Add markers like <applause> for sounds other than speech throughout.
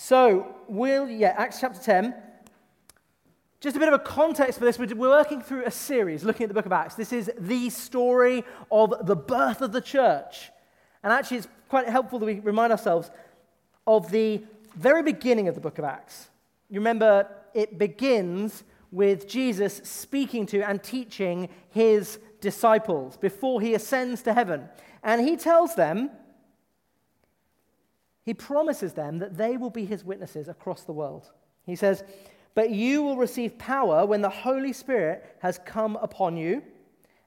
So, we'll, yeah, Acts chapter 10. Just a bit of a context for this. We're working through a series looking at the book of Acts. This is the story of the birth of the church. And actually, it's quite helpful that we remind ourselves of the very beginning of the book of Acts. You remember, it begins with Jesus speaking to and teaching his disciples before he ascends to heaven. And he tells them, he promises them that they will be his witnesses across the world. He says, But you will receive power when the Holy Spirit has come upon you,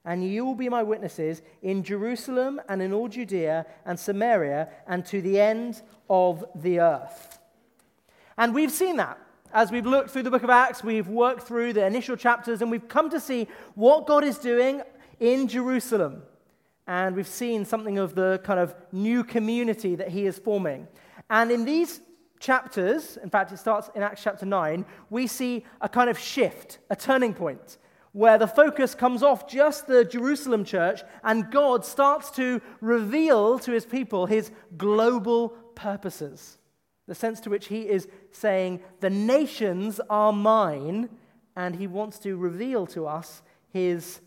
and you will be my witnesses in Jerusalem and in all Judea and Samaria and to the end of the earth. And we've seen that. As we've looked through the book of Acts, we've worked through the initial chapters, and we've come to see what God is doing in Jerusalem and we've seen something of the kind of new community that he is forming. And in these chapters, in fact, it starts in Acts chapter 9, we see a kind of shift, a turning point, where the focus comes off just the Jerusalem church and God starts to reveal to his people his global purposes. The sense to which he is saying, The nations are mine, and he wants to reveal to us his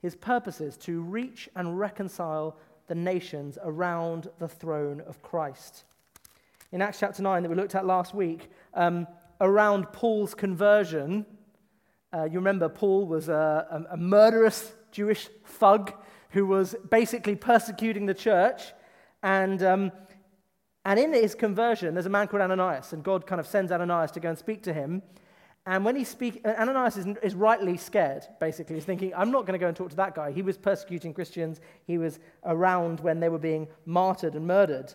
his purposes to reach and reconcile the nations around the throne of Christ. In Acts chapter 9, that we looked at last week, um, around Paul's conversion, uh, you remember Paul was a, a, a murderous Jewish thug who was basically persecuting the church. And, um, and in his conversion, there's a man called Ananias, and God kind of sends Ananias to go and speak to him. And when he speaks, Ananias is, is, rightly scared, basically. He's thinking, I'm not going to go and talk to that guy. He was persecuting Christians, he was around when they were being martyred and murdered.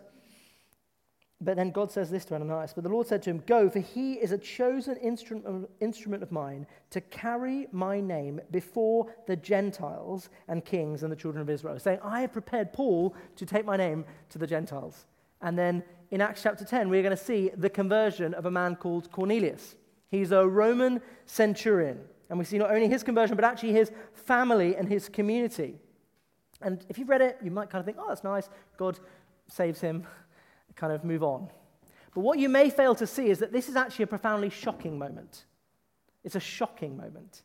But then God says this to Ananias But the Lord said to him, Go, for he is a chosen instrument, instrument of mine to carry my name before the Gentiles and kings and the children of Israel, saying, I have prepared Paul to take my name to the Gentiles. And then in Acts chapter 10, we're going to see the conversion of a man called Cornelius. He's a Roman centurion. And we see not only his conversion, but actually his family and his community. And if you've read it, you might kind of think, oh, that's nice. God saves him, <laughs> kind of move on. But what you may fail to see is that this is actually a profoundly shocking moment. It's a shocking moment.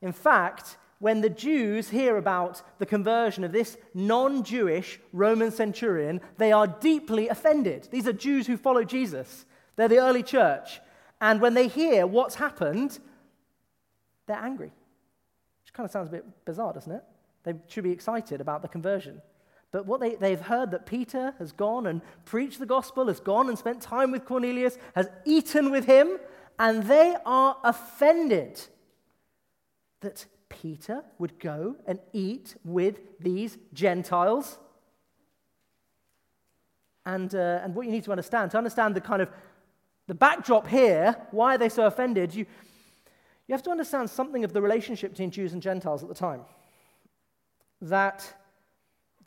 In fact, when the Jews hear about the conversion of this non Jewish Roman centurion, they are deeply offended. These are Jews who follow Jesus, they're the early church. And when they hear what's happened, they're angry. Which kind of sounds a bit bizarre, doesn't it? They should be excited about the conversion. But what they, they've heard that Peter has gone and preached the gospel, has gone and spent time with Cornelius, has eaten with him, and they are offended that Peter would go and eat with these Gentiles. And, uh, and what you need to understand, to understand the kind of the backdrop here, why are they so offended? You, you have to understand something of the relationship between Jews and Gentiles at the time. That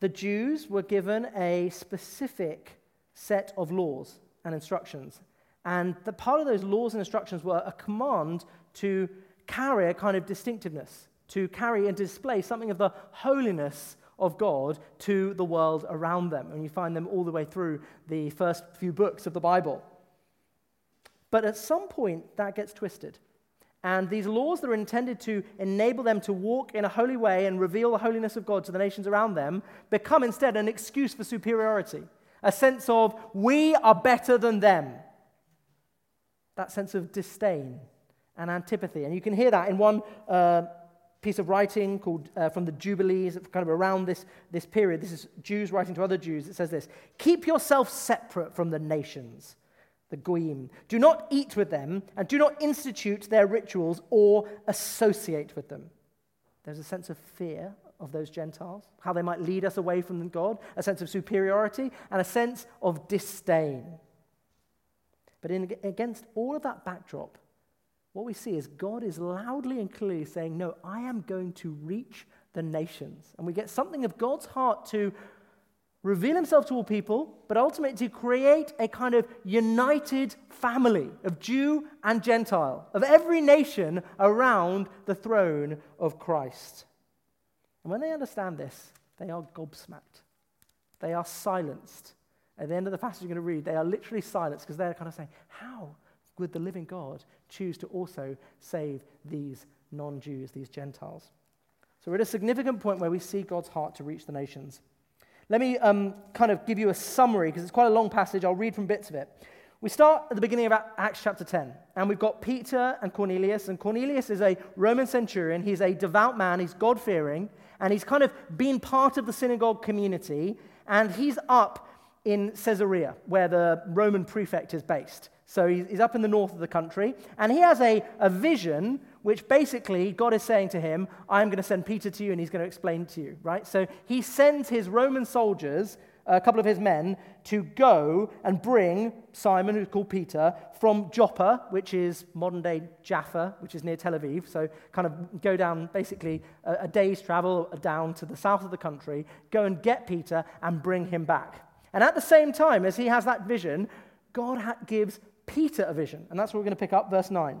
the Jews were given a specific set of laws and instructions. And the part of those laws and instructions were a command to carry a kind of distinctiveness, to carry and display something of the holiness of God to the world around them. And you find them all the way through the first few books of the Bible. But at some point, that gets twisted. And these laws that are intended to enable them to walk in a holy way and reveal the holiness of God to the nations around them become instead an excuse for superiority, a sense of we are better than them. That sense of disdain and antipathy. And you can hear that in one uh, piece of writing called uh, from the Jubilees, kind of around this, this period. This is Jews writing to other Jews. It says this Keep yourself separate from the nations the goyim. Do not eat with them, and do not institute their rituals or associate with them. There's a sense of fear of those Gentiles, how they might lead us away from God, a sense of superiority, and a sense of disdain. But in, against all of that backdrop, what we see is God is loudly and clearly saying, No, I am going to reach the nations. And we get something of God's heart to reveal himself to all people, but ultimately to create a kind of united family of Jew and Gentile, of every nation around the throne of Christ. And when they understand this, they are gobsmacked. They are silenced. At the end of the passage you're going to read, they are literally silenced because they're kind of saying, How would the living God choose to also save these non Jews, these Gentiles? So we're at a significant point where we see God's heart to reach the nations. Let me um, kind of give you a summary because it's quite a long passage. I'll read from bits of it. We start at the beginning of Acts chapter 10, and we've got Peter and Cornelius. And Cornelius is a Roman centurion. He's a devout man, he's God fearing, and he's kind of been part of the synagogue community. And he's up in Caesarea, where the Roman prefect is based. So he's up in the north of the country, and he has a, a vision which basically God is saying to him, I'm going to send Peter to you, and he's going to explain to you, right? So he sends his Roman soldiers, uh, a couple of his men, to go and bring Simon, who's called Peter, from Joppa, which is modern day Jaffa, which is near Tel Aviv. So kind of go down basically a, a day's travel down to the south of the country, go and get Peter and bring him back. And at the same time, as he has that vision, God gives Peter a vision. And that's what we're going to pick up, verse 9.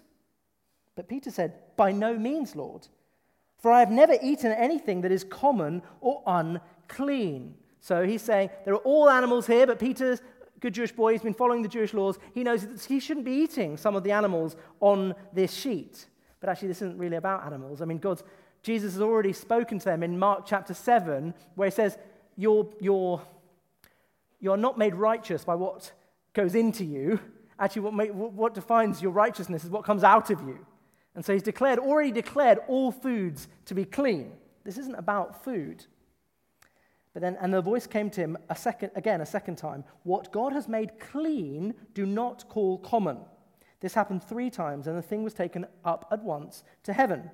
But Peter said, By no means, Lord, for I have never eaten anything that is common or unclean. So he's saying, There are all animals here, but Peter's good Jewish boy, he's been following the Jewish laws. He knows that he shouldn't be eating some of the animals on this sheet. But actually, this isn't really about animals. I mean, God's, Jesus has already spoken to them in Mark chapter 7, where he says, You're, you're, you're not made righteous by what goes into you. Actually, what, make, what defines your righteousness is what comes out of you. And so he's declared, already declared all foods to be clean. This isn't about food. But then, and the voice came to him a second, again, a second time. What God has made clean, do not call common. This happened three times, and the thing was taken up at once to heaven.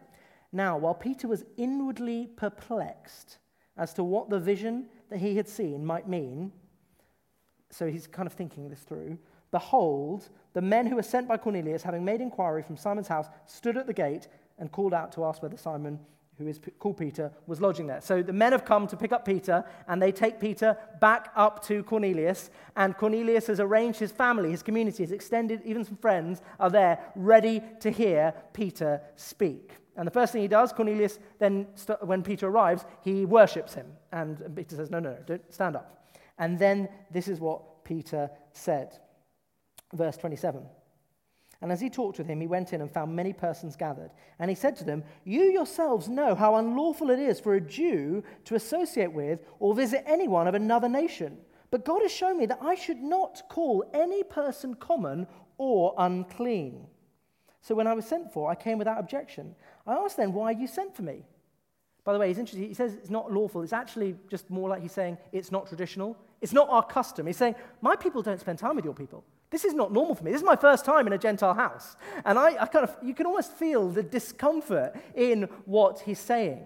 Now, while Peter was inwardly perplexed as to what the vision that he had seen might mean, so he's kind of thinking this through. Behold, the men who were sent by Cornelius, having made inquiry from Simon's house, stood at the gate and called out to ask whether Simon, who is called Peter, was lodging there. So the men have come to pick up Peter, and they take Peter back up to Cornelius. And Cornelius has arranged his family, his community, his extended, even some friends are there, ready to hear Peter speak. And the first thing he does, Cornelius, then, when Peter arrives, he worships him. And Peter says, No, no, no, don't stand up. And then this is what Peter said. Verse 27. And as he talked with him, he went in and found many persons gathered. And he said to them, You yourselves know how unlawful it is for a Jew to associate with or visit anyone of another nation. But God has shown me that I should not call any person common or unclean. So when I was sent for, I came without objection. I asked then, Why you sent for me? By the way, he's interesting. He says it's not lawful. It's actually just more like he's saying it's not traditional. It's not our custom. He's saying, My people don't spend time with your people. This is not normal for me. This is my first time in a Gentile house. And I, I kind of, you can almost feel the discomfort in what he's saying.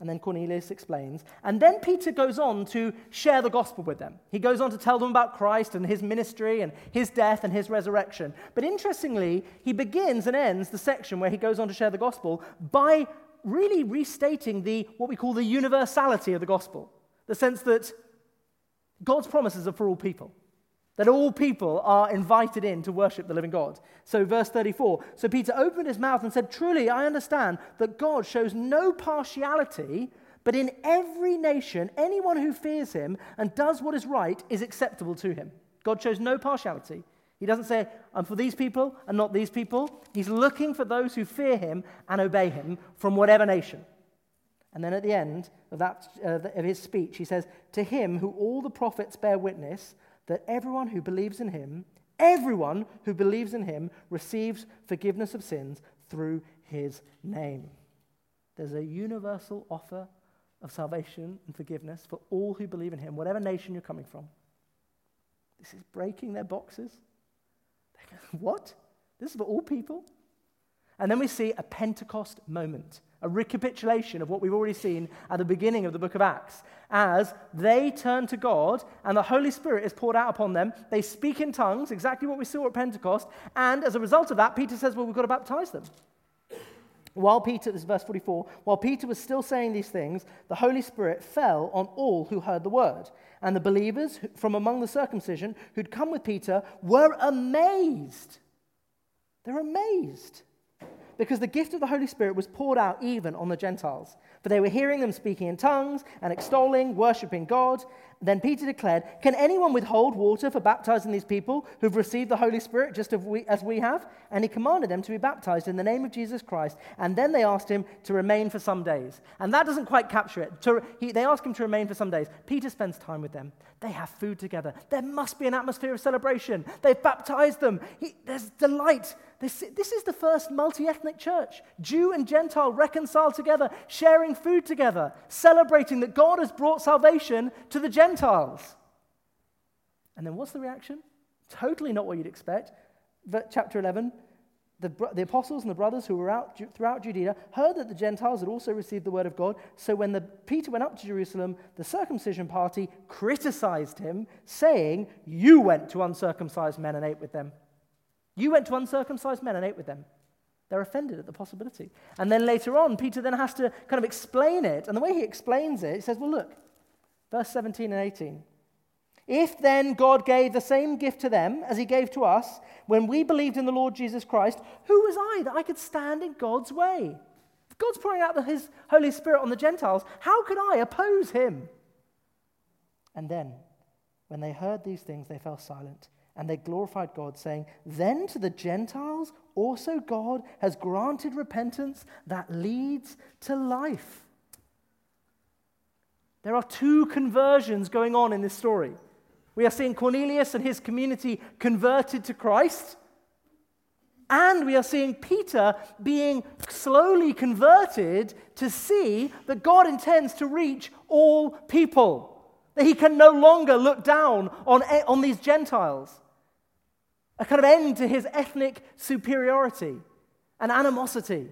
And then Cornelius explains. And then Peter goes on to share the gospel with them. He goes on to tell them about Christ and his ministry and his death and his resurrection. But interestingly, he begins and ends the section where he goes on to share the gospel by really restating the, what we call the universality of the gospel. The sense that God's promises are for all people, that all people are invited in to worship the living God. So, verse 34 So Peter opened his mouth and said, Truly, I understand that God shows no partiality, but in every nation, anyone who fears him and does what is right is acceptable to him. God shows no partiality. He doesn't say, I'm for these people and not these people. He's looking for those who fear him and obey him from whatever nation. And then at the end of, that, uh, of his speech, he says, To him who all the prophets bear witness that everyone who believes in him, everyone who believes in him, receives forgiveness of sins through his name. There's a universal offer of salvation and forgiveness for all who believe in him, whatever nation you're coming from. This is breaking their boxes. what? This is for all people? And then we see a Pentecost moment. A recapitulation of what we've already seen at the beginning of the book of Acts. As they turn to God and the Holy Spirit is poured out upon them, they speak in tongues, exactly what we saw at Pentecost. And as a result of that, Peter says, Well, we've got to baptize them. While Peter, this is verse 44, while Peter was still saying these things, the Holy Spirit fell on all who heard the word. And the believers from among the circumcision who'd come with Peter were amazed. They're amazed because the gift of the Holy Spirit was poured out even on the Gentiles. For they were hearing them speaking in tongues and extolling, worshipping God. Then Peter declared, Can anyone withhold water for baptizing these people who've received the Holy Spirit just as we have? And he commanded them to be baptized in the name of Jesus Christ. And then they asked him to remain for some days. And that doesn't quite capture it. They ask him to remain for some days. Peter spends time with them. They have food together. There must be an atmosphere of celebration. They've baptized them. He, there's delight. This, this is the first multi ethnic church. Jew and Gentile reconciled together, sharing food together, celebrating that God has brought salvation to the Gentiles. And then what's the reaction? Totally not what you'd expect. Chapter 11 the, the, apostles and the brothers who were out throughout Judea heard that the Gentiles had also received the word of God. So when the, Peter went up to Jerusalem, the circumcision party criticized him, saying, You went to uncircumcised men and ate with them. You went to uncircumcised men and ate with them. They're offended at the possibility. And then later on, Peter then has to kind of explain it. And the way he explains it, he says, Well, look, verse 17 and 18. If then God gave the same gift to them as he gave to us when we believed in the Lord Jesus Christ, who was I that I could stand in God's way? If God's pouring out his Holy Spirit on the Gentiles, how could I oppose him? And then, when they heard these things, they fell silent and they glorified God, saying, Then to the Gentiles also God has granted repentance that leads to life. There are two conversions going on in this story. We are seeing Cornelius and his community converted to Christ. And we are seeing Peter being slowly converted to see that God intends to reach all people. That he can no longer look down on, on these Gentiles a kind of end to his ethnic superiority and animosity.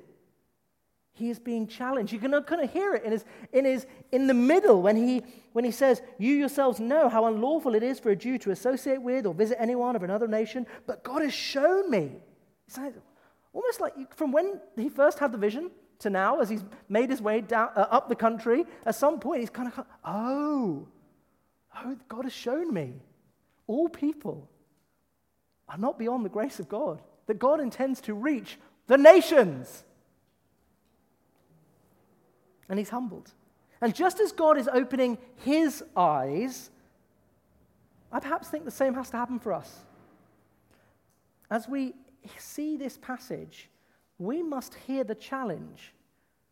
He is being challenged. You can kind of hear it in his, in his in the middle when he when he says, You yourselves know how unlawful it is for a Jew to associate with or visit anyone of another nation, but God has shown me. It's like, almost like from when he first had the vision to now, as he's made his way down uh, up the country, at some point he's kind of, oh, oh, God has shown me. All people are not beyond the grace of God, that God intends to reach the nations. And he's humbled. And just as God is opening his eyes, I perhaps think the same has to happen for us. As we see this passage, we must hear the challenge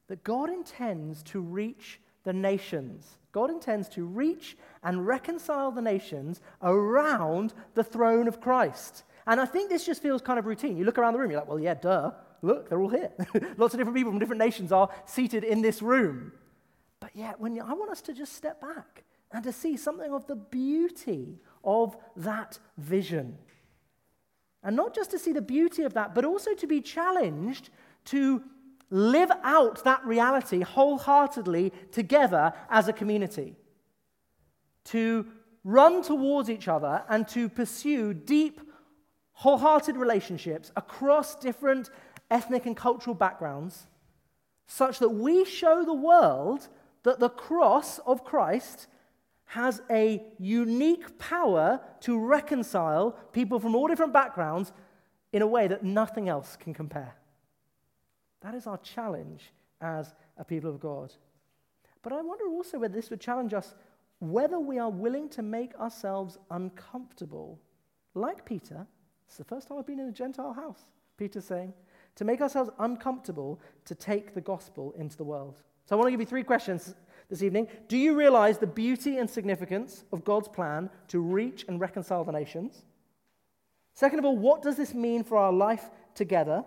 that God intends to reach the nations. God intends to reach and reconcile the nations around the throne of Christ. And I think this just feels kind of routine. You look around the room, you're like, well, yeah, duh. Look, they're all here. <laughs> Lots of different people from different nations are seated in this room. But yet, when you, I want us to just step back and to see something of the beauty of that vision. And not just to see the beauty of that, but also to be challenged to live out that reality wholeheartedly together as a community. To run towards each other and to pursue deep wholehearted relationships across different ethnic and cultural backgrounds, such that we show the world that the cross of Christ has a unique power to reconcile people from all different backgrounds in a way that nothing else can compare. That is our challenge as a people of God. But I wonder also whether this would challenge us whether we are willing to make ourselves uncomfortable, like Peter, it's the first time I've been in a Gentile house, Peter's saying, to make ourselves uncomfortable to take the gospel into the world. So I want to give you three questions this evening. Do you realize the beauty and significance of God's plan to reach and reconcile the nations? Second of all, what does this mean for our life together?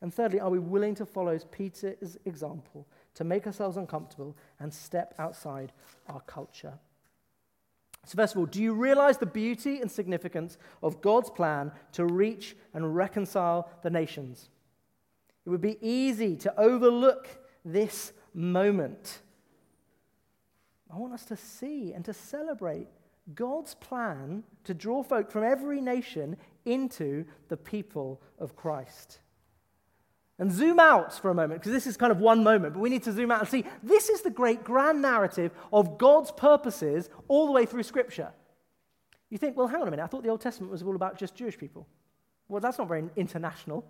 And thirdly, are we willing to follow Peter's example to make ourselves uncomfortable and step outside our culture? So, first of all, do you realize the beauty and significance of God's plan to reach and reconcile the nations? It would be easy to overlook this moment. I want us to see and to celebrate God's plan to draw folk from every nation into the people of Christ. And zoom out for a moment, because this is kind of one moment, but we need to zoom out and see this is the great grand narrative of God's purposes all the way through Scripture. You think, well, hang on a minute, I thought the Old Testament was all about just Jewish people. Well, that's not very international.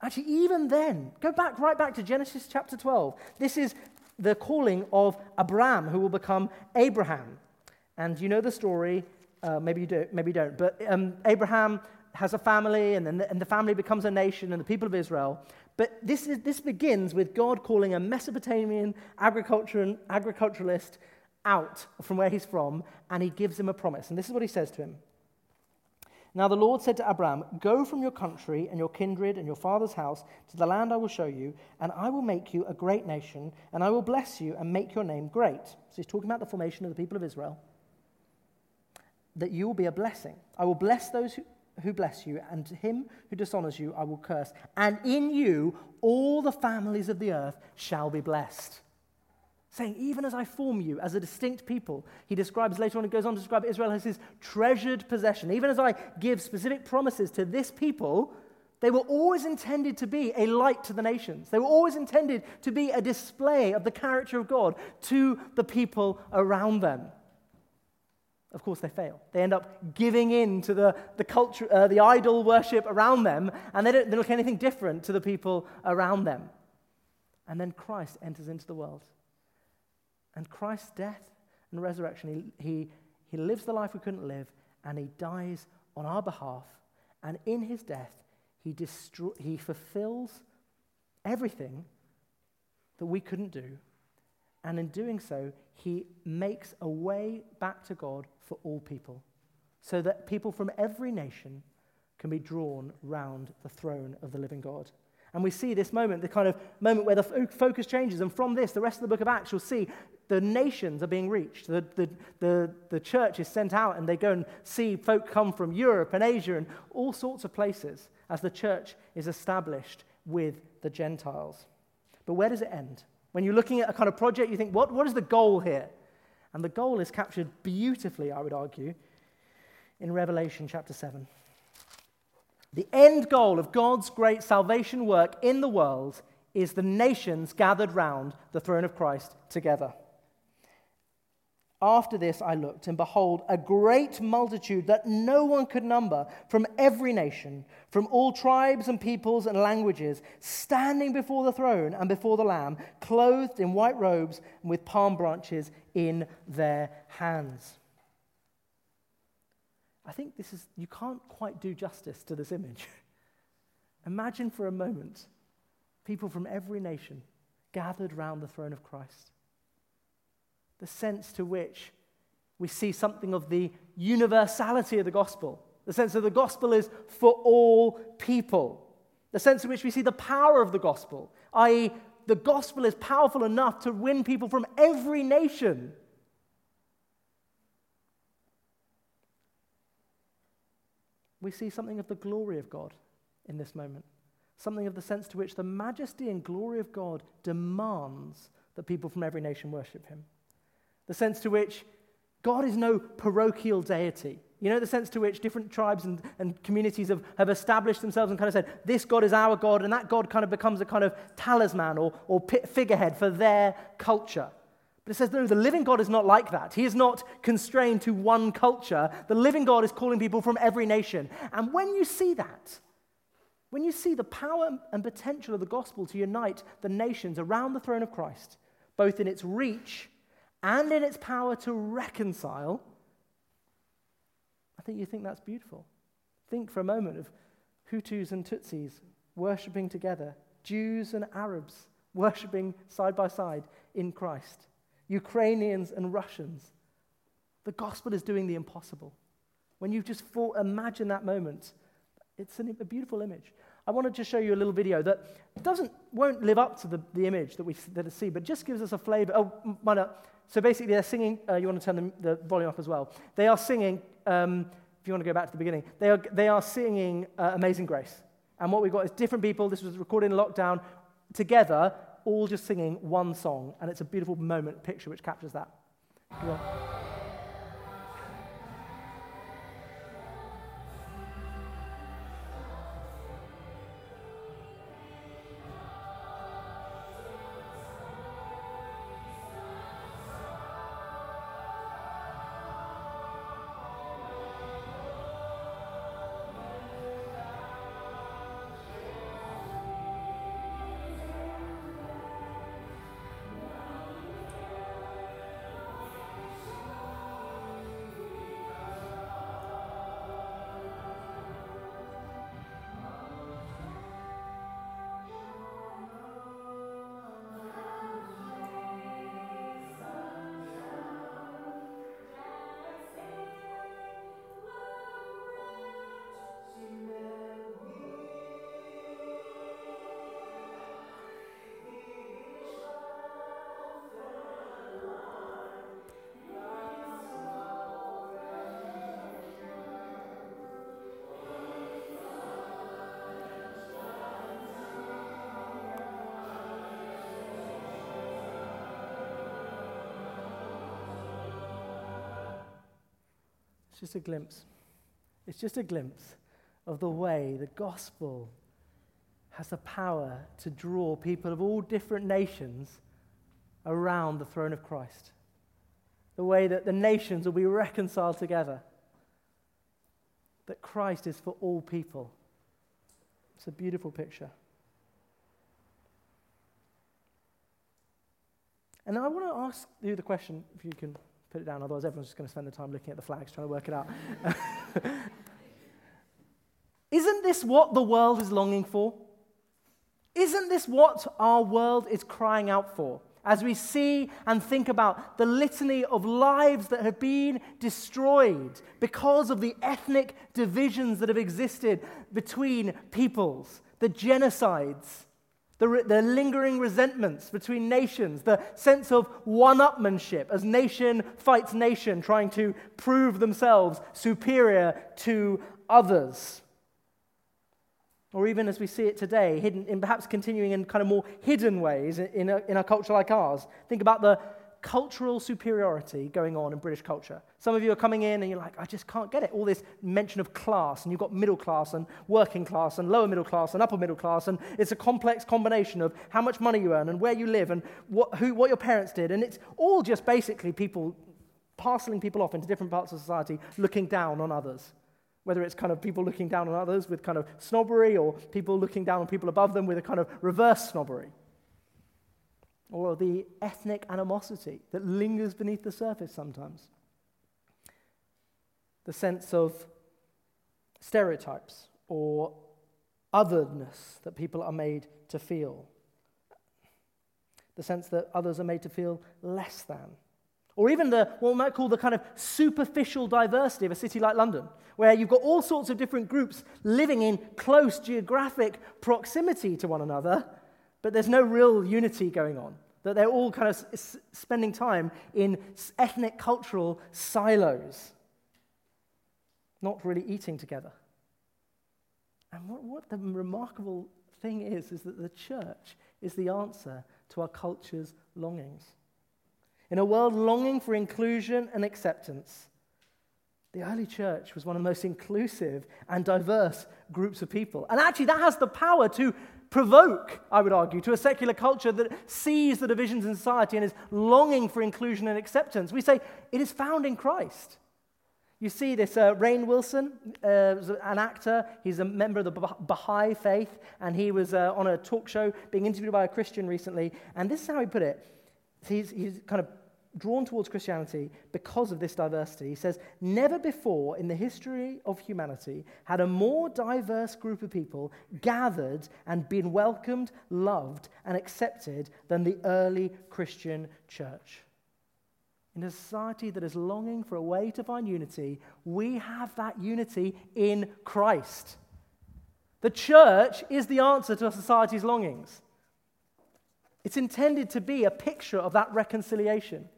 Actually, even then, go back right back to Genesis chapter 12. This is the calling of Abram, who will become Abraham. And you know the story. Uh, maybe you do, maybe you don't. But um, Abraham has a family, and then the, and the family becomes a nation, and the people of Israel. But this, is, this begins with God calling a Mesopotamian agriculturalist out from where he's from, and he gives him a promise. And this is what he says to him. Now the Lord said to Abram, Go from your country and your kindred and your father's house to the land I will show you, and I will make you a great nation, and I will bless you and make your name great. So he's talking about the formation of the people of Israel. That you will be a blessing. I will bless those who, who bless you, and to him who dishonors you I will curse. And in you all the families of the earth shall be blessed saying, Even as I form you as a distinct people, he describes later on, he goes on to describe Israel as his treasured possession. Even as I give specific promises to this people, they were always intended to be a light to the nations. They were always intended to be a display of the character of God to the people around them. Of course, they fail. They end up giving in to the, the culture, uh, the idol worship around them, and they don't they look anything different to the people around them. And then Christ enters into the world. And Christ's death and resurrection, he, he, he lives the life we couldn't live, and he dies on our behalf. And in his death, he, destro- he fulfills everything that we couldn't do. And in doing so, he makes a way back to God for all people, so that people from every nation can be drawn round the throne of the living God. And we see this moment, the kind of moment where the focus changes. And from this, the rest of the book of Acts, you'll see the nations are being reached. The, the, the, the church is sent out and they go and see folk come from Europe and Asia and all sorts of places as the church is established with the Gentiles. But where does it end? When you're looking at a kind of project, you think, what, what is the goal here? And the goal is captured beautifully, I would argue, in Revelation chapter 7. The end goal of God's great salvation work in the world is the nations gathered round the throne of Christ together. After this, I looked, and behold, a great multitude that no one could number from every nation, from all tribes and peoples and languages, standing before the throne and before the Lamb, clothed in white robes and with palm branches in their hands. I think this is, you can't quite do justice to this image. <laughs> Imagine for a moment people from every nation gathered round the throne of Christ the sense to which we see something of the universality of the gospel. The sense that the gospel is for all people. The sense in which we see the power of the gospel, i.e., the gospel is powerful enough to win people from every nation. We see something of the glory of God in this moment. Something of the sense to which the majesty and glory of God demands that people from every nation worship him the sense to which God is no parochial deity. You know, the sense to which different tribes and, and communities have, have established themselves and kind of said, this God is our God, and that God kind of becomes a kind of talisman or, or figurehead for their culture. But it says, no, the living God is not like that. He is not constrained to one culture. The living God is calling people from every nation. And when you see that, when you see the power and potential of the gospel to unite the nations around the throne of Christ, both in its reach and in its power to reconcile, I think you think that's beautiful. Think for a moment of Hutus and Tutsis worshipping together, Jews and Arabs worshipping side by side in Christ, Ukrainians and Russians. The gospel is doing the impossible. When you just thought, imagine that moment, it's an, a beautiful image. I wanted to show you a little video that doesn't, won't live up to the, the image that we that see, but just gives us a flavor. Oh, minor, so basically, they're singing. Uh, you want to turn the, the, volume up as well. They are singing. Um, if you want to go back to the beginning, they are, they are singing uh, Amazing Grace. And what we've got is different people. This was recorded in lockdown together, all just singing one song, and it's a beautiful moment, picture which captures that. Just a glimpse. It's just a glimpse of the way the gospel has the power to draw people of all different nations around the throne of Christ. The way that the nations will be reconciled together. That Christ is for all people. It's a beautiful picture. And I want to ask you the question, if you can put it down, otherwise everyone's just going to spend the time looking at the flags trying to work it out. <laughs> Isn't this what the world is longing for? Isn't this what our world is crying out for? As we see and think about the litany of lives that have been destroyed because of the ethnic divisions that have existed between peoples, the genocides, the, the lingering resentments between nations, the sense of one upmanship as nation fights nation, trying to prove themselves superior to others. Or even as we see it today, hidden in perhaps continuing in kind of more hidden ways in a, in a culture like ours. Think about the cultural superiority going on in British culture. Some of you are coming in and you're like, I just can't get it. All this mention of class, and you've got middle class and working class and lower middle class and upper middle class, and it's a complex combination of how much money you earn and where you live and what, who, what your parents did. And it's all just basically people parceling people off into different parts of society looking down on others. Whether it's kind of people looking down on others with kind of snobbery or people looking down on people above them with a kind of reverse snobbery or the ethnic animosity that lingers beneath the surface sometimes. The sense of stereotypes or otherness that people are made to feel. The sense that others are made to feel less than. Or even the, what we might call the kind of superficial diversity of a city like London, where you've got all sorts of different groups living in close geographic proximity to one another, but there's no real unity going on. That they're all kind of s- spending time in ethnic cultural silos, not really eating together. And what, what the remarkable thing is, is that the church is the answer to our culture's longings. In a world longing for inclusion and acceptance, the early church was one of the most inclusive and diverse groups of people. And actually, that has the power to provoke, I would argue, to a secular culture that sees the divisions in society and is longing for inclusion and acceptance. We say it is found in Christ. You see this, uh, Rainn Wilson, uh, an actor, he's a member of the Baha'i faith, and he was uh, on a talk show being interviewed by a Christian recently, and this is how he put it. He's, he's kind of drawn towards Christianity because of this diversity. He says, Never before in the history of humanity had a more diverse group of people gathered and been welcomed, loved, and accepted than the early Christian church. In a society that is longing for a way to find unity, we have that unity in Christ. The church is the answer to a society's longings. It's intended to be a picture of that reconciliation.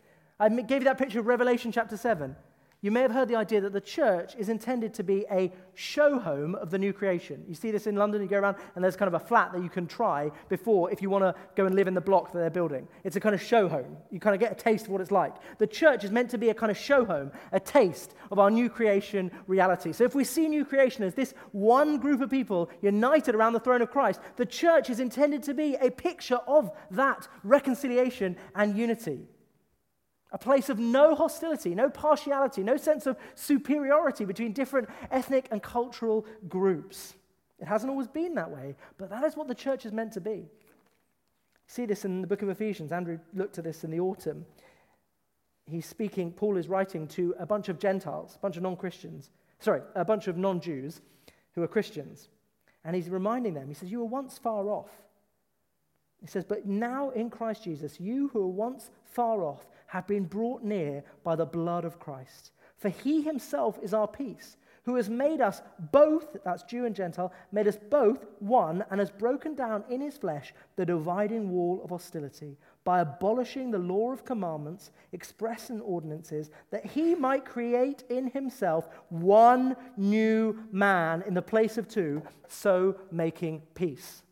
I gave you that picture of Revelation chapter 7. you may have heard the idea that the church is intended to be a show home of the new creation. You see this in London, you go around and there's kind of a flat that you can try before if you want to go and live in the block that they're building. It's a kind of show home. You kind of get a taste of what it's like. The church is meant to be a kind of show home, a taste of our new creation reality. So if we see new creation as this one group of people united around the throne of Christ, the church is intended to be a picture of that reconciliation and unity a place of no hostility, no partiality, no sense of superiority between different ethnic and cultural groups. It hasn't always been that way, but that is what the church is meant to be. See this in the book of Ephesians. Andrew looked at this in the autumn. He's speaking, Paul is writing to a bunch of Gentiles, a bunch of non Christians, sorry, a bunch of non Jews who are Christians. And he's reminding them, he says, You were once far off. He says, But now in Christ Jesus, you who were once far off have been brought near by the blood of Christ. For he himself is our peace, who has made us both, that's Jew and Gentile, made us both one, and has broken down in his flesh the dividing wall of hostility by abolishing the law of commandments expressed in ordinances, that he might create in himself one new man in the place of two, so making peace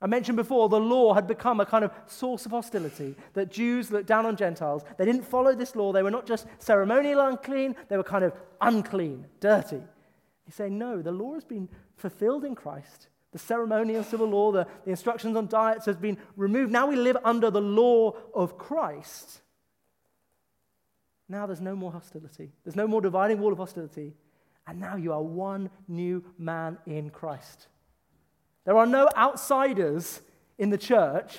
I mentioned before the law had become a kind of source of hostility, that Jews looked down on Gentiles. They didn't follow this law. They were not just ceremonial unclean, they were kind of unclean, dirty. He's saying, no, the law has been fulfilled in Christ. The ceremonial civil law, the, the instructions on diets has been removed. Now we live under the law of Christ. Now there's no more hostility. There's no more dividing wall of hostility. And now you are one new man in Christ. There are no outsiders in the church.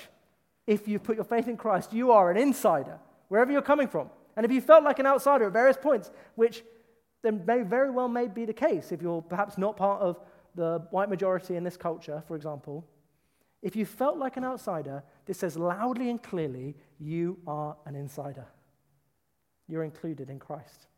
If you've put your faith in Christ, you are an insider, wherever you're coming from. And if you felt like an outsider at various points, which then may very well may be the case if you're perhaps not part of the white majority in this culture, for example, if you felt like an outsider, this says loudly and clearly, you are an insider. You're included in Christ.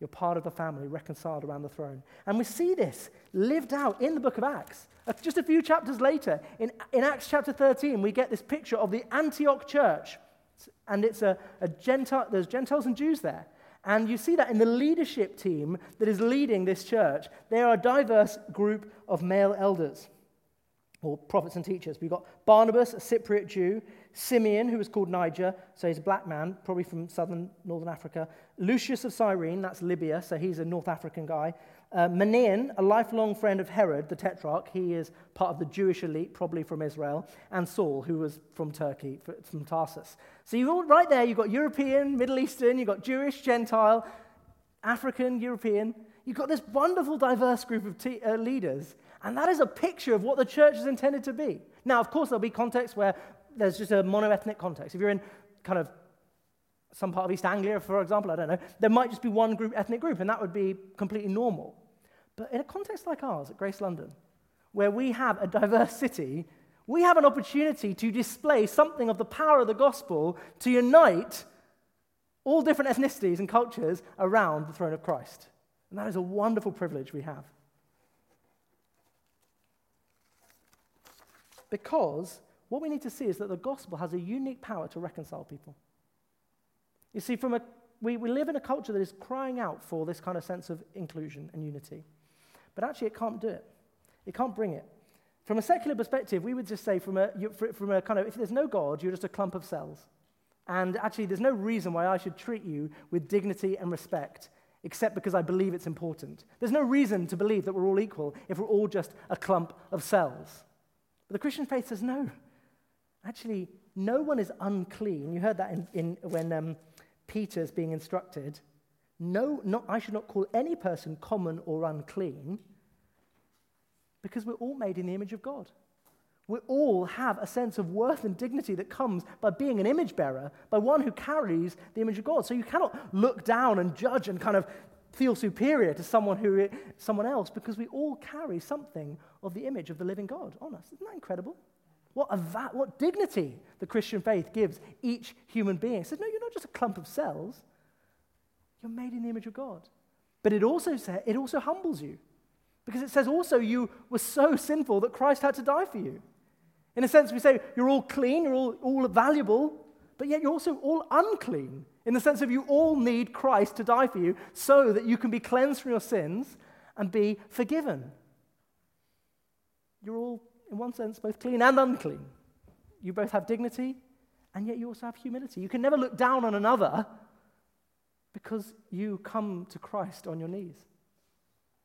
You're part of the family, reconciled around the throne. And we see this lived out in the book of Acts. Uh, just a few chapters later, in, in Acts chapter 13, we get this picture of the Antioch church. And it's a, a Gentile, there's Gentiles and Jews there. And you see that in the leadership team that is leading this church. They are a diverse group of male elders or prophets and teachers. We've got Barnabas, a Cypriot Jew, Simeon, who was called Niger, so he's a black man, probably from southern northern Africa. Lucius of Cyrene, that's Libya, so he's a North African guy. Uh, Manaen, a lifelong friend of Herod, the tetrarch, he is part of the Jewish elite, probably from Israel. And Saul, who was from Turkey, from Tarsus. So you've all, right there, you've got European, Middle Eastern, you've got Jewish, Gentile, African, European. You've got this wonderful, diverse group of te- uh, leaders. And that is a picture of what the church is intended to be. Now, of course, there'll be contexts where there's just a monoethnic context. If you're in kind of some part of East Anglia, for example, I don't know, there might just be one group, ethnic group, and that would be completely normal. But in a context like ours at Grace London, where we have a diverse city, we have an opportunity to display something of the power of the gospel to unite all different ethnicities and cultures around the throne of Christ. And that is a wonderful privilege we have. Because what we need to see is that the gospel has a unique power to reconcile people. You see, from a, we, we live in a culture that is crying out for this kind of sense of inclusion and unity. But actually, it can't do it. It can't bring it. From a secular perspective, we would just say, from a, from a kind of, if there's no God, you're just a clump of cells. And actually, there's no reason why I should treat you with dignity and respect except because I believe it's important. There's no reason to believe that we're all equal if we're all just a clump of cells. But the Christian faith says no. Actually, no one is unclean. You heard that in, in when um, Peter's being instructed. No, not, I should not call any person common or unclean because we're all made in the image of God. We all have a sense of worth and dignity that comes by being an image bearer, by one who carries the image of God. So you cannot look down and judge and kind of feel superior to someone, who, someone else because we all carry something of the image of the living God on us. Isn't that incredible? What, a va- what dignity the Christian faith gives each human being. It says, no, you're not just a clump of cells. You're made in the image of God. But it also, says, it also humbles you. Because it says also you were so sinful that Christ had to die for you. In a sense, we say you're all clean, you're all, all valuable, but yet you're also all unclean in the sense of you all need Christ to die for you so that you can be cleansed from your sins and be forgiven. You're all, in one sense, both clean and unclean. You both have dignity, and yet you also have humility. You can never look down on another because you come to Christ on your knees.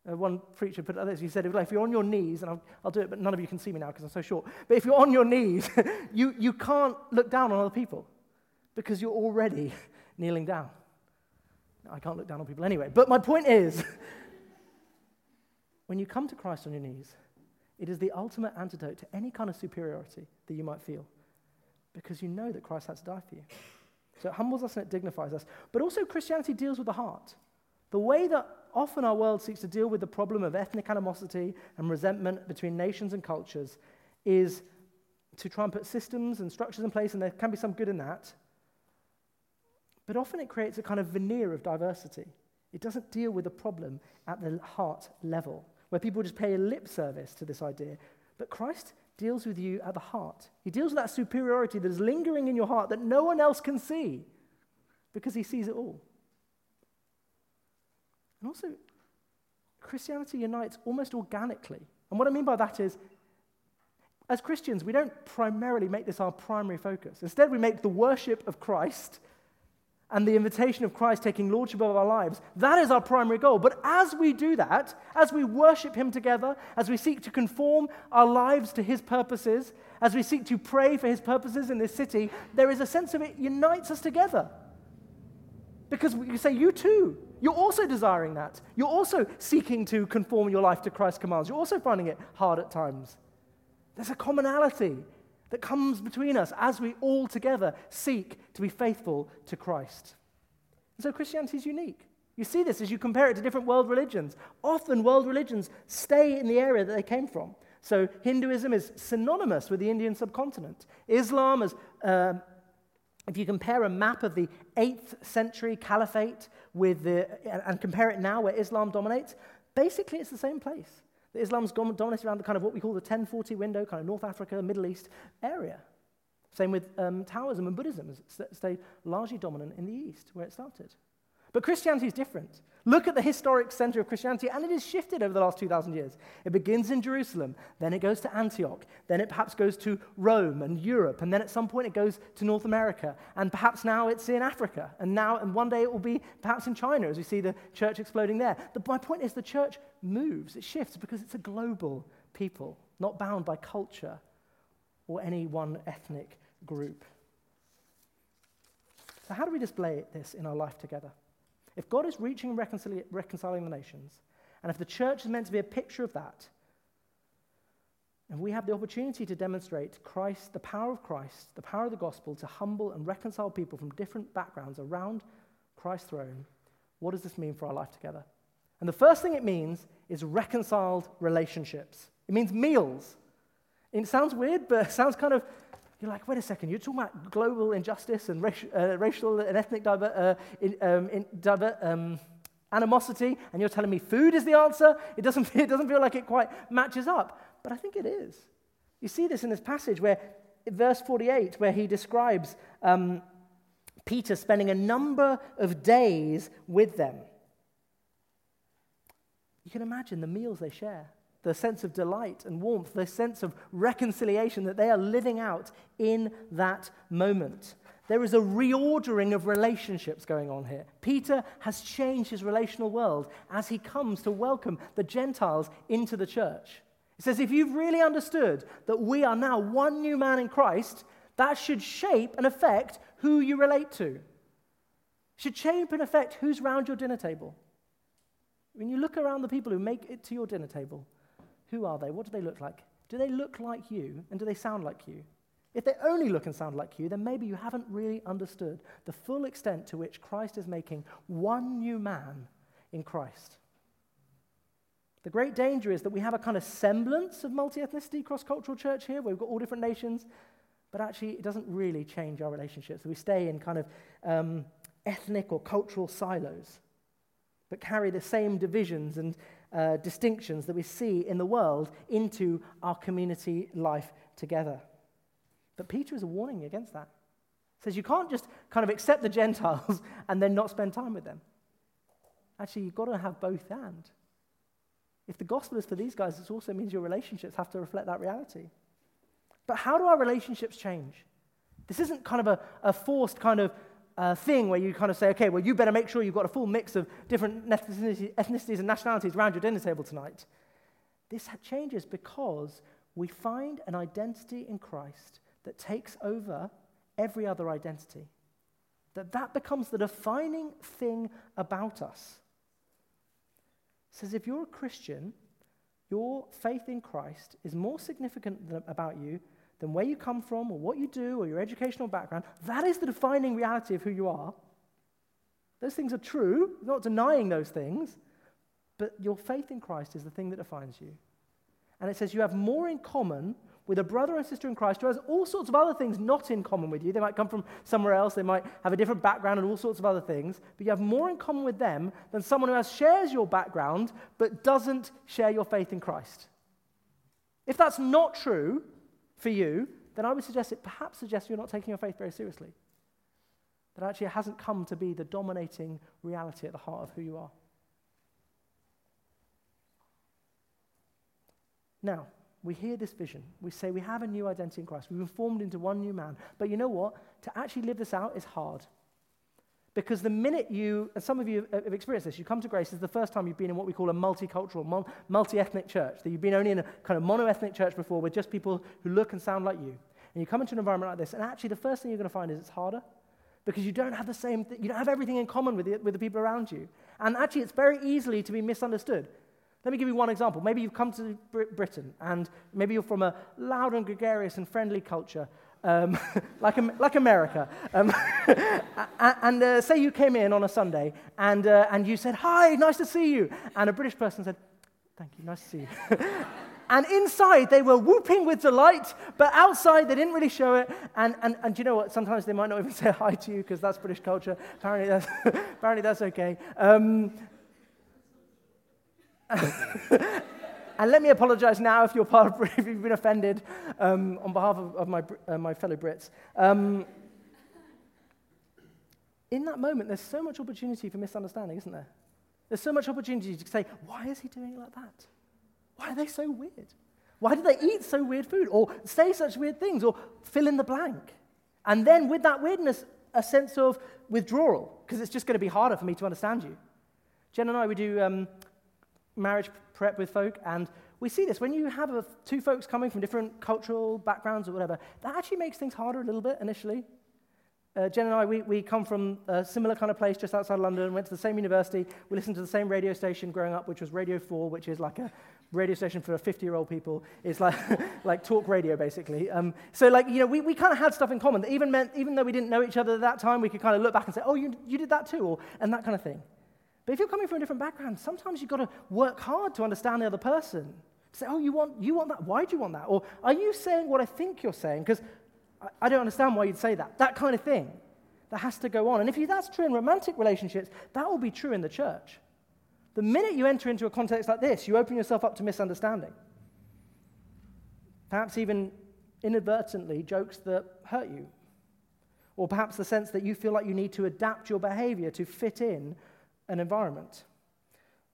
Uh, one preacher put it like this. He said, if you're on your knees, and I'll, I'll do it, but none of you can see me now because I'm so short. But if you're on your knees, <laughs> you, you can't look down on other people because you're already <laughs> kneeling down. I can't look down on people anyway. But my point is, <laughs> when you come to Christ on your knees, it is the ultimate antidote to any kind of superiority that you might feel because you know that Christ had to die for you. So it humbles us and it dignifies us. But also, Christianity deals with the heart. The way that often our world seeks to deal with the problem of ethnic animosity and resentment between nations and cultures is to try and put systems and structures in place, and there can be some good in that. But often it creates a kind of veneer of diversity. It doesn't deal with the problem at the heart level, where people just pay a lip service to this idea. But Christ deals with you at the heart. He deals with that superiority that is lingering in your heart that no one else can see because he sees it all. And also, Christianity unites almost organically. And what I mean by that is, as Christians, we don't primarily make this our primary focus. Instead, we make the worship of Christ and the invitation of Christ taking lordship of our lives, that is our primary goal. But as we do that, as we worship Him together, as we seek to conform our lives to His purposes, as we seek to pray for His purposes in this city, there is a sense of it unites us together. Because you say, you too, you're also desiring that. You're also seeking to conform your life to Christ's commands. You're also finding it hard at times. There's a commonality that comes between us as we all together seek to be faithful to Christ. And so Christianity is unique. You see this as you compare it to different world religions. Often, world religions stay in the area that they came from. So, Hinduism is synonymous with the Indian subcontinent. Islam is uh, if you compare a map of the 8th century caliphate with the, and compare it now where Islam dominates, basically it's the same place. Islam's dominates around the kind of what we call the 1040 window, kind of North Africa, Middle East area. Same with um, Taoism and Buddhism, stayed largely dominant in the East, where it started. But Christianity is different. Look at the historic center of Christianity, and it has shifted over the last 2,000 years. It begins in Jerusalem, then it goes to Antioch, then it perhaps goes to Rome and Europe, and then at some point it goes to North America, and perhaps now it's in Africa, and now and one day it will be perhaps in China as we see the church exploding there. The, my point is the church moves, it shifts because it's a global people, not bound by culture or any one ethnic group. So, how do we display this in our life together? If God is reaching and reconciling the nations, and if the church is meant to be a picture of that, and we have the opportunity to demonstrate Christ, the power of Christ, the power of the gospel to humble and reconcile people from different backgrounds around Christ's throne, what does this mean for our life together? And the first thing it means is reconciled relationships. It means meals. It sounds weird, but <laughs> it sounds kind of you're like, wait a second, you're talking about global injustice and racial, uh, racial and ethnic diver, uh, in, um, in diver, um, animosity, and you're telling me food is the answer? It doesn't, <laughs> it doesn't feel like it quite matches up. But I think it is. You see this in this passage where, verse 48, where he describes um, Peter spending a number of days with them. You can imagine the meals they share the sense of delight and warmth, the sense of reconciliation that they are living out in that moment. There is a reordering of relationships going on here. Peter has changed his relational world as he comes to welcome the Gentiles into the church. He says, if you've really understood that we are now one new man in Christ, that should shape and affect who you relate to. It should shape and affect who's round your dinner table. When you look around the people who make it to your dinner table, who are they? What do they look like? Do they look like you and do they sound like you? If they only look and sound like you, then maybe you haven't really understood the full extent to which Christ is making one new man in Christ. The great danger is that we have a kind of semblance of multi ethnicity, cross cultural church here, where we've got all different nations, but actually it doesn't really change our relationships. We stay in kind of um, ethnic or cultural silos, but carry the same divisions and uh, distinctions that we see in the world into our community life together. But Peter is a warning against that. says you can't just kind of accept the Gentiles <laughs> and then not spend time with them. Actually, you've got to have both and. If the gospel is for these guys, it also means your relationships have to reflect that reality. But how do our relationships change? This isn't kind of a, a forced kind of uh, thing where you kind of say, okay, well, you better make sure you've got a full mix of different ethnicities and nationalities around your dinner table tonight. This changes because we find an identity in Christ that takes over every other identity. That that becomes the defining thing about us. It says if you're a Christian, your faith in Christ is more significant than, about you than where you come from or what you do or your educational background. That is the defining reality of who you are. Those things are true, not denying those things, but your faith in Christ is the thing that defines you. And it says you have more in common with a brother and sister in Christ who has all sorts of other things not in common with you. They might come from somewhere else, they might have a different background and all sorts of other things, but you have more in common with them than someone who has shares your background but doesn't share your faith in Christ. If that's not true for you, then I would suggest it perhaps suggests you're not taking your faith very seriously. That actually it hasn't come to be the dominating reality at the heart of who you are. Now, we hear this vision. We say we have a new identity in Christ. We've been formed into one new man. But you know what? To actually live this out is hard. Because the minute you, and some of you have experienced this, you come to grace, this is the first time you've been in what we call a multicultural, multi ethnic church. That you've been only in a kind of mono ethnic church before with just people who look and sound like you. And you come into an environment like this, and actually the first thing you're going to find is it's harder because you don't have the same, th- you don't have everything in common with the, with the people around you. And actually, it's very easily to be misunderstood. Let me give you one example. Maybe you've come to Britain and maybe you're from a loud and gregarious and friendly culture, um, <laughs> like, like America. Um, <laughs> and uh, say you came in on a Sunday and, uh, and you said, Hi, nice to see you. And a British person said, Thank you, nice to see you. <laughs> and inside they were whooping with delight, but outside they didn't really show it. And, and, and you know what? Sometimes they might not even say hi to you because that's British culture. Apparently that's, apparently that's okay. Um, and let me apologize now if you're part of, <laughs> if you've been offended um, on behalf of, of my, uh, my fellow Brits. Um, in that moment, there's so much opportunity for misunderstanding, isn't there? There's so much opportunity to say, why is he doing it like that? Why are they so weird? Why do they eat so weird food? Or say such weird things? Or fill in the blank? And then with that weirdness, a sense of withdrawal, because it's just going to be harder for me to understand you. Jen and I, we do um, marriage prep with folk, and we see this when you have a, two folks coming from different cultural backgrounds or whatever, that actually makes things harder a little bit initially. Uh, Jen and I, we, we come from a similar kind of place just outside London, went to the same university, we listened to the same radio station growing up, which was Radio 4, which is like a radio station for 50 year old people. It's like, <laughs> like talk radio, basically. Um, so, like, you know, we, we kind of had stuff in common that even meant, even though we didn't know each other at that time, we could kind of look back and say, oh, you, you did that too, or, and that kind of thing. But if you're coming from a different background, sometimes you've got to work hard to understand the other person. Say, oh, you want, you want that? Why do you want that? Or are you saying what I think you're saying? Because I, I, don't understand why you'd say that. That kind of thing. That has to go on. And if you, that's true in romantic relationships, that will be true in the church. The minute you enter into a context like this, you open yourself up to misunderstanding. Perhaps even inadvertently jokes that hurt you. Or perhaps the sense that you feel like you need to adapt your behavior to fit in an environment.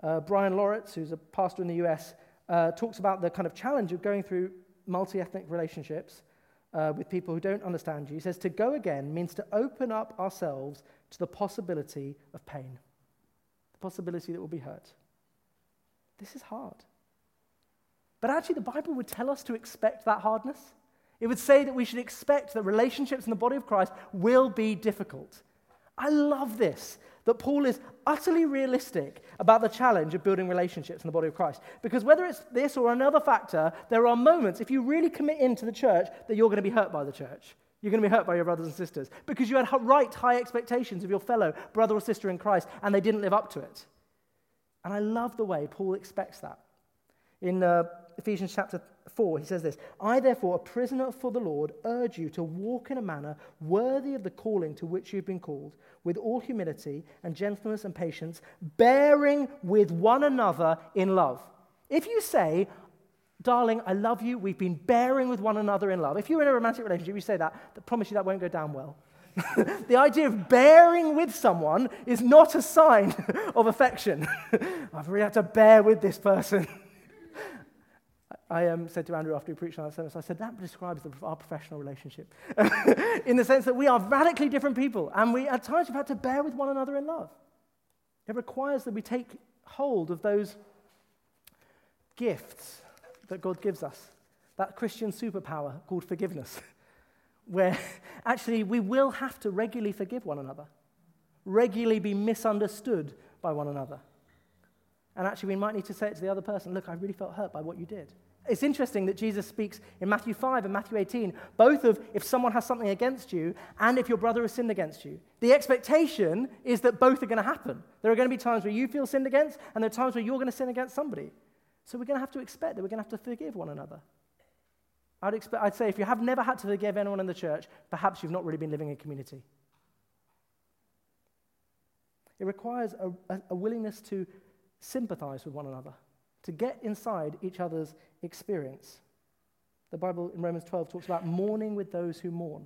Uh, Bryan Loritts, who's a pastor in the US, uh, talks about the kind of challenge of going through multi ethnic relationships uh, with people who don't understand you. He says, To go again means to open up ourselves to the possibility of pain, the possibility that we'll be hurt. This is hard. But actually, the Bible would tell us to expect that hardness. It would say that we should expect that relationships in the body of Christ will be difficult. I love this that Paul is utterly realistic about the challenge of building relationships in the body of Christ. Because whether it's this or another factor, there are moments, if you really commit into the church, that you're going to be hurt by the church. You're going to be hurt by your brothers and sisters because you had right high expectations of your fellow brother or sister in Christ and they didn't live up to it. And I love the way Paul expects that. In uh, Ephesians chapter 4, he says this I, therefore, a prisoner for the Lord, urge you to walk in a manner worthy of the calling to which you've been called, with all humility and gentleness and patience, bearing with one another in love. If you say, Darling, I love you, we've been bearing with one another in love. If you're in a romantic relationship, you say that, I promise you that won't go down well. <laughs> the idea of bearing with someone is not a sign <laughs> of affection. <laughs> I've really had to bear with this person. I um, said to Andrew after we preached on that service, I said, that describes the, our professional relationship. <laughs> in the sense that we are radically different people, and we at times have had to bear with one another in love. It requires that we take hold of those gifts that God gives us, that Christian superpower called forgiveness, <laughs> where actually we will have to regularly forgive one another, regularly be misunderstood by one another. And actually, we might need to say it to the other person look, I really felt hurt by what you did. It's interesting that Jesus speaks in Matthew 5 and Matthew 18, both of if someone has something against you and if your brother has sinned against you. The expectation is that both are going to happen. There are going to be times where you feel sinned against, and there are times where you're going to sin against somebody. So we're going to have to expect that we're going to have to forgive one another. I'd, expect, I'd say if you have never had to forgive anyone in the church, perhaps you've not really been living in community. It requires a, a, a willingness to sympathize with one another, to get inside each other's experience. The Bible in Romans 12 talks about mourning with those who mourn.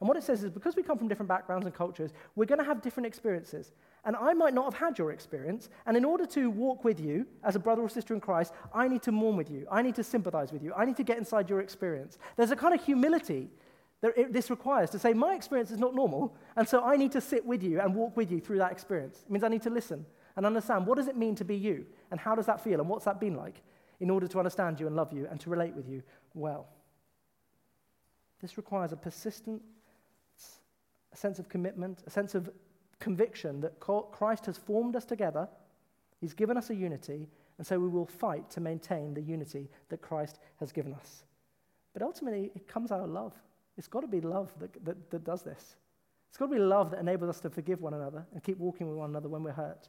And what it says is because we come from different backgrounds and cultures, we're going to have different experiences. And I might not have had your experience. And in order to walk with you as a brother or sister in Christ, I need to mourn with you. I need to sympathize with you. I need to get inside your experience. There's a kind of humility that it, this requires to say, my experience is not normal. And so I need to sit with you and walk with you through that experience. It means I need to listen and understand what does it mean to be you? And how does that feel? And what's that been like? In order to understand you and love you and to relate with you well. This requires a persistent a sense of commitment, a sense of conviction that Christ has formed us together, He's given us a unity, and so we will fight to maintain the unity that Christ has given us. But ultimately, it comes out of love. It's got to be love that, that, that does this. It's got to be love that enables us to forgive one another and keep walking with one another when we're hurt.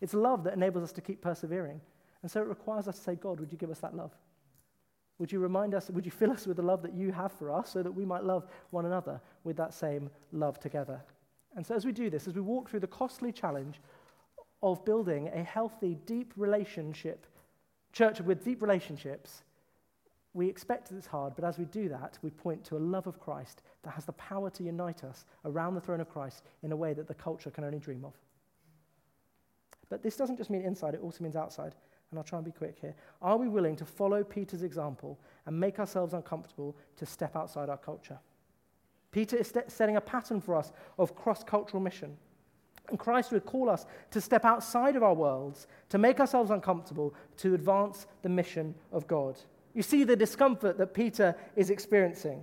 It's love that enables us to keep persevering. And so it requires us to say, God, would you give us that love? Would you remind us, would you fill us with the love that you have for us so that we might love one another with that same love together? And so, as we do this, as we walk through the costly challenge of building a healthy, deep relationship, church with deep relationships, we expect that it's hard, but as we do that, we point to a love of Christ that has the power to unite us around the throne of Christ in a way that the culture can only dream of. But this doesn't just mean inside, it also means outside. And I'll try and be quick here. Are we willing to follow Peter's example and make ourselves uncomfortable to step outside our culture? Peter is st- setting a pattern for us of cross cultural mission. And Christ would call us to step outside of our worlds, to make ourselves uncomfortable, to advance the mission of God. You see the discomfort that Peter is experiencing.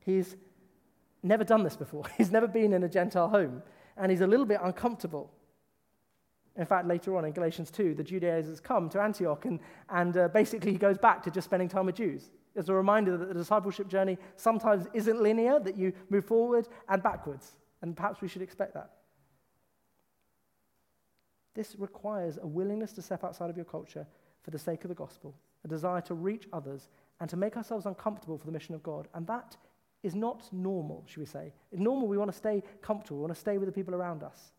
He's never done this before, <laughs> he's never been in a Gentile home, and he's a little bit uncomfortable. In fact, later on in Galatians 2, the Judaizers come to Antioch, and, and uh, basically he goes back to just spending time with Jews. It's a reminder that the discipleship journey sometimes isn't linear, that you move forward and backwards. And perhaps we should expect that. This requires a willingness to step outside of your culture for the sake of the gospel, a desire to reach others, and to make ourselves uncomfortable for the mission of God. And that is not normal, should we say. In normal, we want to stay comfortable, we want to stay with the people around us.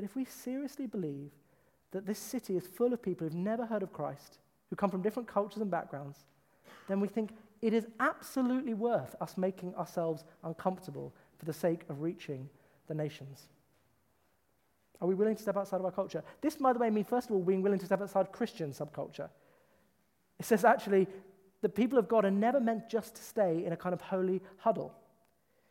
But if we seriously believe that this city is full of people who've never heard of Christ, who come from different cultures and backgrounds, then we think it is absolutely worth us making ourselves uncomfortable for the sake of reaching the nations. Are we willing to step outside of our culture? This, by the way, means, first of all, being willing to step outside Christian subculture. It says actually, the people of God are never meant just to stay in a kind of holy huddle.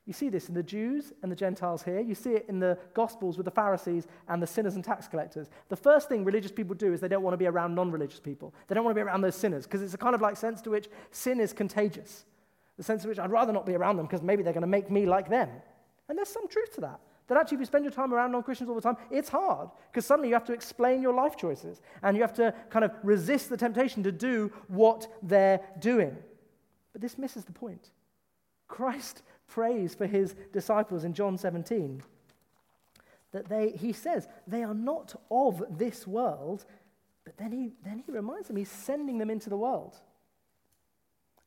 You see this in the Jews and the Gentiles here. You see it in the Gospels with the Pharisees and the sinners and tax collectors. The first thing religious people do is they don't want to be around non religious people. They don't want to be around those sinners because it's a kind of like sense to which sin is contagious. The sense in which I'd rather not be around them because maybe they're going to make me like them. And there's some truth to that. That actually, if you spend your time around non Christians all the time, it's hard because suddenly you have to explain your life choices and you have to kind of resist the temptation to do what they're doing. But this misses the point. Christ prays for his disciples in John 17 that they, he says, they are not of this world, but then he, then he reminds them he's sending them into the world.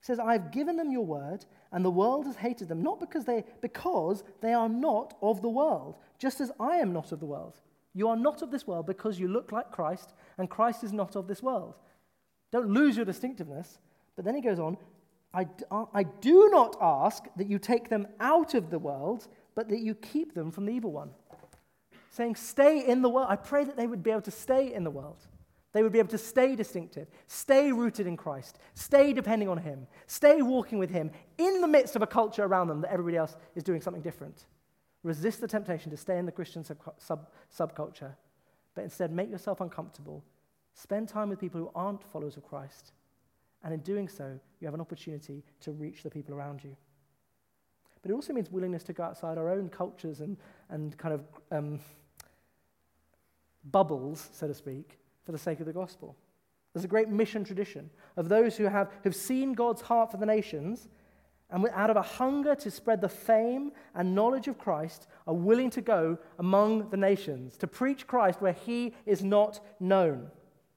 He says, I've given them your word, and the world has hated them, not because they, because they are not of the world, just as I am not of the world. You are not of this world because you look like Christ, and Christ is not of this world. Don't lose your distinctiveness. But then he goes on, I, uh, I do not ask that you take them out of the world, but that you keep them from the evil one. Saying, Stay in the world. I pray that they would be able to stay in the world. They would be able to stay distinctive, stay rooted in Christ, stay depending on Him, stay walking with Him in the midst of a culture around them that everybody else is doing something different. Resist the temptation to stay in the Christian sub, sub, subculture, but instead make yourself uncomfortable. Spend time with people who aren't followers of Christ. And in doing so, you have an opportunity to reach the people around you. But it also means willingness to go outside our own cultures and, and kind of um, bubbles, so to speak, for the sake of the gospel. There's a great mission tradition of those who have who've seen God's heart for the nations and out of a hunger to spread the fame and knowledge of Christ are willing to go among the nations to preach Christ where he is not known.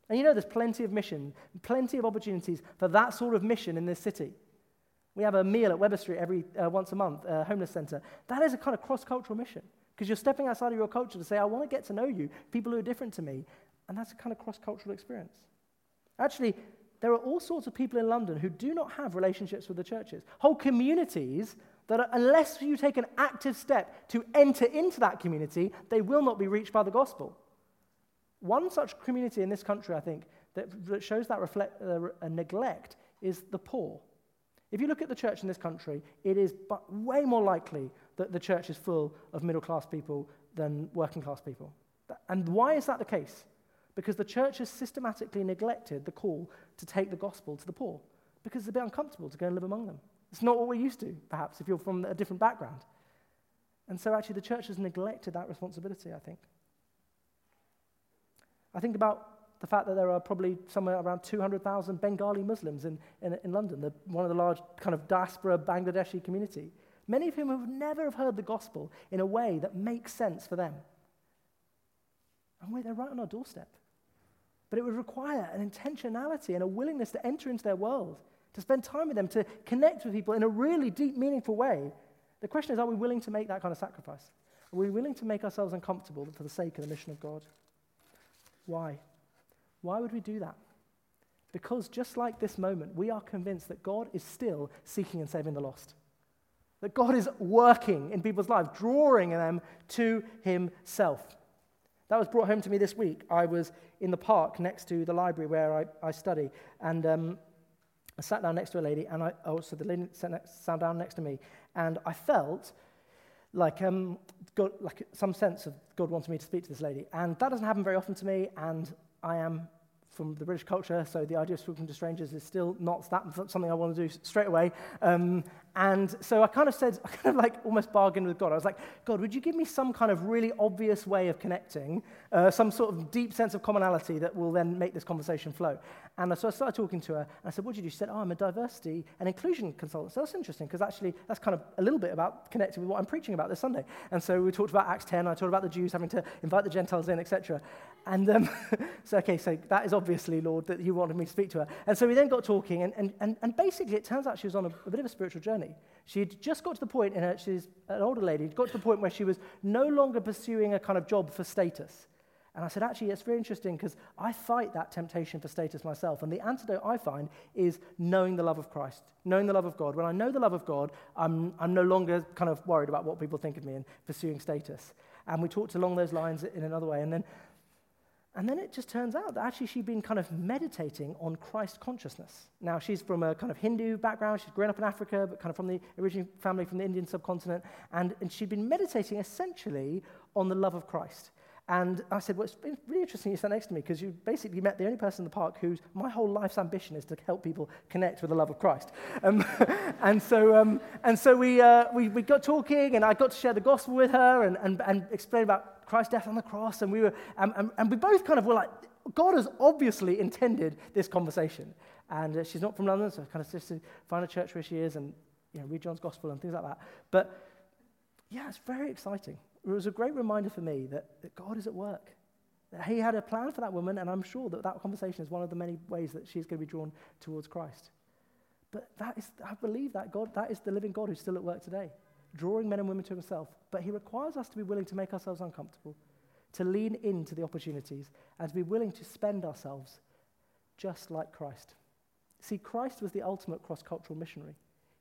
And you know, there's plenty of mission, plenty of opportunities for that sort of mission in this city. We have a meal at Weber Street every uh, once a month, a homeless center. That is a kind of cross-cultural mission because you're stepping outside of your culture to say, I want to get to know you, people who are different to me, and that's a kind of cross-cultural experience. Actually, there are all sorts of people in London who do not have relationships with the churches, whole communities that, are, unless you take an active step to enter into that community, they will not be reached by the gospel. One such community in this country, I think, that, that shows that reflect, uh, neglect is the poor. If you look at the church in this country, it is way more likely that the church is full of middle class people than working class people. And why is that the case? Because the church has systematically neglected the call to take the gospel to the poor because it's a bit uncomfortable to go and live among them. It's not what we're used to, perhaps, if you're from a different background. And so, actually, the church has neglected that responsibility, I think. I think about the fact that there are probably somewhere around 200,000 Bengali Muslims in, in, in London, the, one of the large kind of diaspora Bangladeshi community, many of whom have never have heard the gospel in a way that makes sense for them. And wait, they're right on our doorstep. But it would require an intentionality and a willingness to enter into their world, to spend time with them, to connect with people in a really deep, meaningful way. The question is are we willing to make that kind of sacrifice? Are we willing to make ourselves uncomfortable for the sake of the mission of God? Why? Why would we do that? Because just like this moment, we are convinced that God is still seeking and saving the lost. That God is working in people's lives, drawing them to Himself. That was brought home to me this week. I was in the park next to the library where I, I study, and um, I sat down next to a lady, and I, oh, so the lady sat, next, sat down next to me, and I felt like, um, like some sense of God wanted me to speak to this lady. And that doesn't happen very often to me, and I am from the British culture, so the idea of speaking to strangers is still not that something I want to do straight away. Um, and so I kind of said, <laughs> I kind of like almost bargained with God. I was like, God, would you give me some kind of really obvious way of connecting, uh, some sort of deep sense of commonality that will then make this conversation flow? And so I started talking to her, and I said, What did you do? She said, Oh, I'm a diversity and inclusion consultant. So that's interesting, because actually that's kind of a little bit about connecting with what I'm preaching about this Sunday. And so we talked about Acts 10, I talked about the Jews having to invite the Gentiles in, etc. And um, <laughs> so, okay, so that is obviously, Lord, that you wanted me to speak to her. And so we then got talking, and, and, and, basically it turns out she was on a, a bit of a spiritual journey. She had just got to the point in her, she's an older lady, got to the point where she was no longer pursuing a kind of job for status. And I said, actually, it's very interesting because I fight that temptation for status myself. And the antidote I find is knowing the love of Christ, knowing the love of God. When I know the love of God, I'm, I'm no longer kind of worried about what people think of me and pursuing status. And we talked along those lines in another way. And then, and then it just turns out that actually she'd been kind of meditating on Christ consciousness. Now, she's from a kind of Hindu background. She's grown up in Africa, but kind of from the original family from the Indian subcontinent. And, and she'd been meditating essentially on the love of Christ. And I said, Well, it's been really interesting you sat next to me because you basically met the only person in the park whose my whole life's ambition is to help people connect with the love of Christ. Um, <laughs> and so, um, and so we, uh, we, we got talking, and I got to share the gospel with her and, and, and explain about Christ's death on the cross. And we, were, um, and, and we both kind of were like, God has obviously intended this conversation. And uh, she's not from London, so I kind of just find a church where she is and you know, read John's gospel and things like that. But yeah, it's very exciting it was a great reminder for me that, that God is at work. That he had a plan for that woman, and I'm sure that that conversation is one of the many ways that she's going to be drawn towards Christ. But that is, I believe that God, that is the living God who's still at work today, drawing men and women to himself. But he requires us to be willing to make ourselves uncomfortable, to lean into the opportunities, and to be willing to spend ourselves just like Christ. See, Christ was the ultimate cross cultural missionary.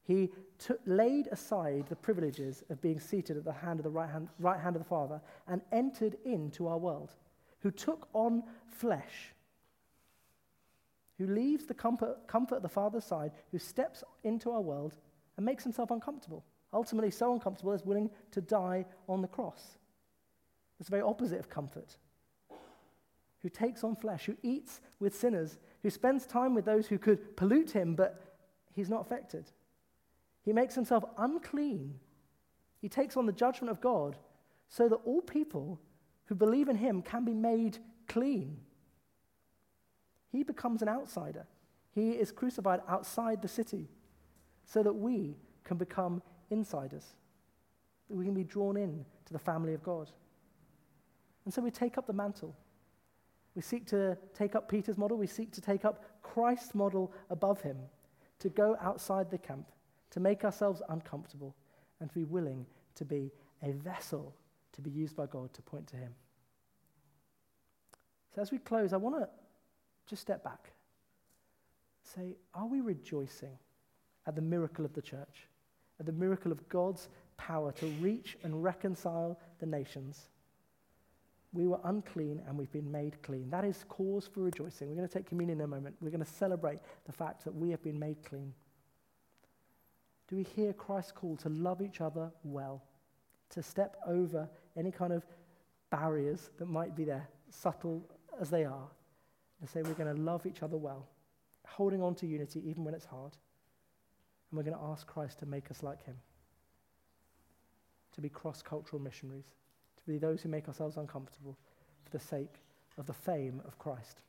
He took, laid aside the privileges of being seated at the hand of the right hand, right hand of the Father and entered into our world, who took on flesh, who leaves the comfort, comfort at the Father's side, who steps into our world and makes himself uncomfortable. Ultimately, so uncomfortable as willing to die on the cross. It's the very opposite of comfort. Who takes on flesh, who eats with sinners, who spends time with those who could pollute him, but he's not affected. He makes himself unclean. He takes on the judgment of God so that all people who believe in him can be made clean. He becomes an outsider. He is crucified outside the city so that we can become insiders, that we can be drawn in to the family of God. And so we take up the mantle. We seek to take up Peter's model, we seek to take up Christ's model above him, to go outside the camp, to make ourselves uncomfortable, and to be willing to be a vessel to be used by God to point to him. So as we close, I want to just step back. Say, are we rejoicing at the miracle of the church, at the miracle of God's power to reach and reconcile the nations? We were unclean and we've been made clean. That is cause for rejoicing. We're going to take communion in a moment. We're going to celebrate the fact that we have been made clean. Do we hear Christ's call to love each other well, to step over any kind of barriers that might be there, subtle as they are, and say we're going to love each other well, holding on to unity even when it's hard? And we're going to ask Christ to make us like him, to be cross cultural missionaries to be those who make ourselves uncomfortable for the sake of the fame of Christ.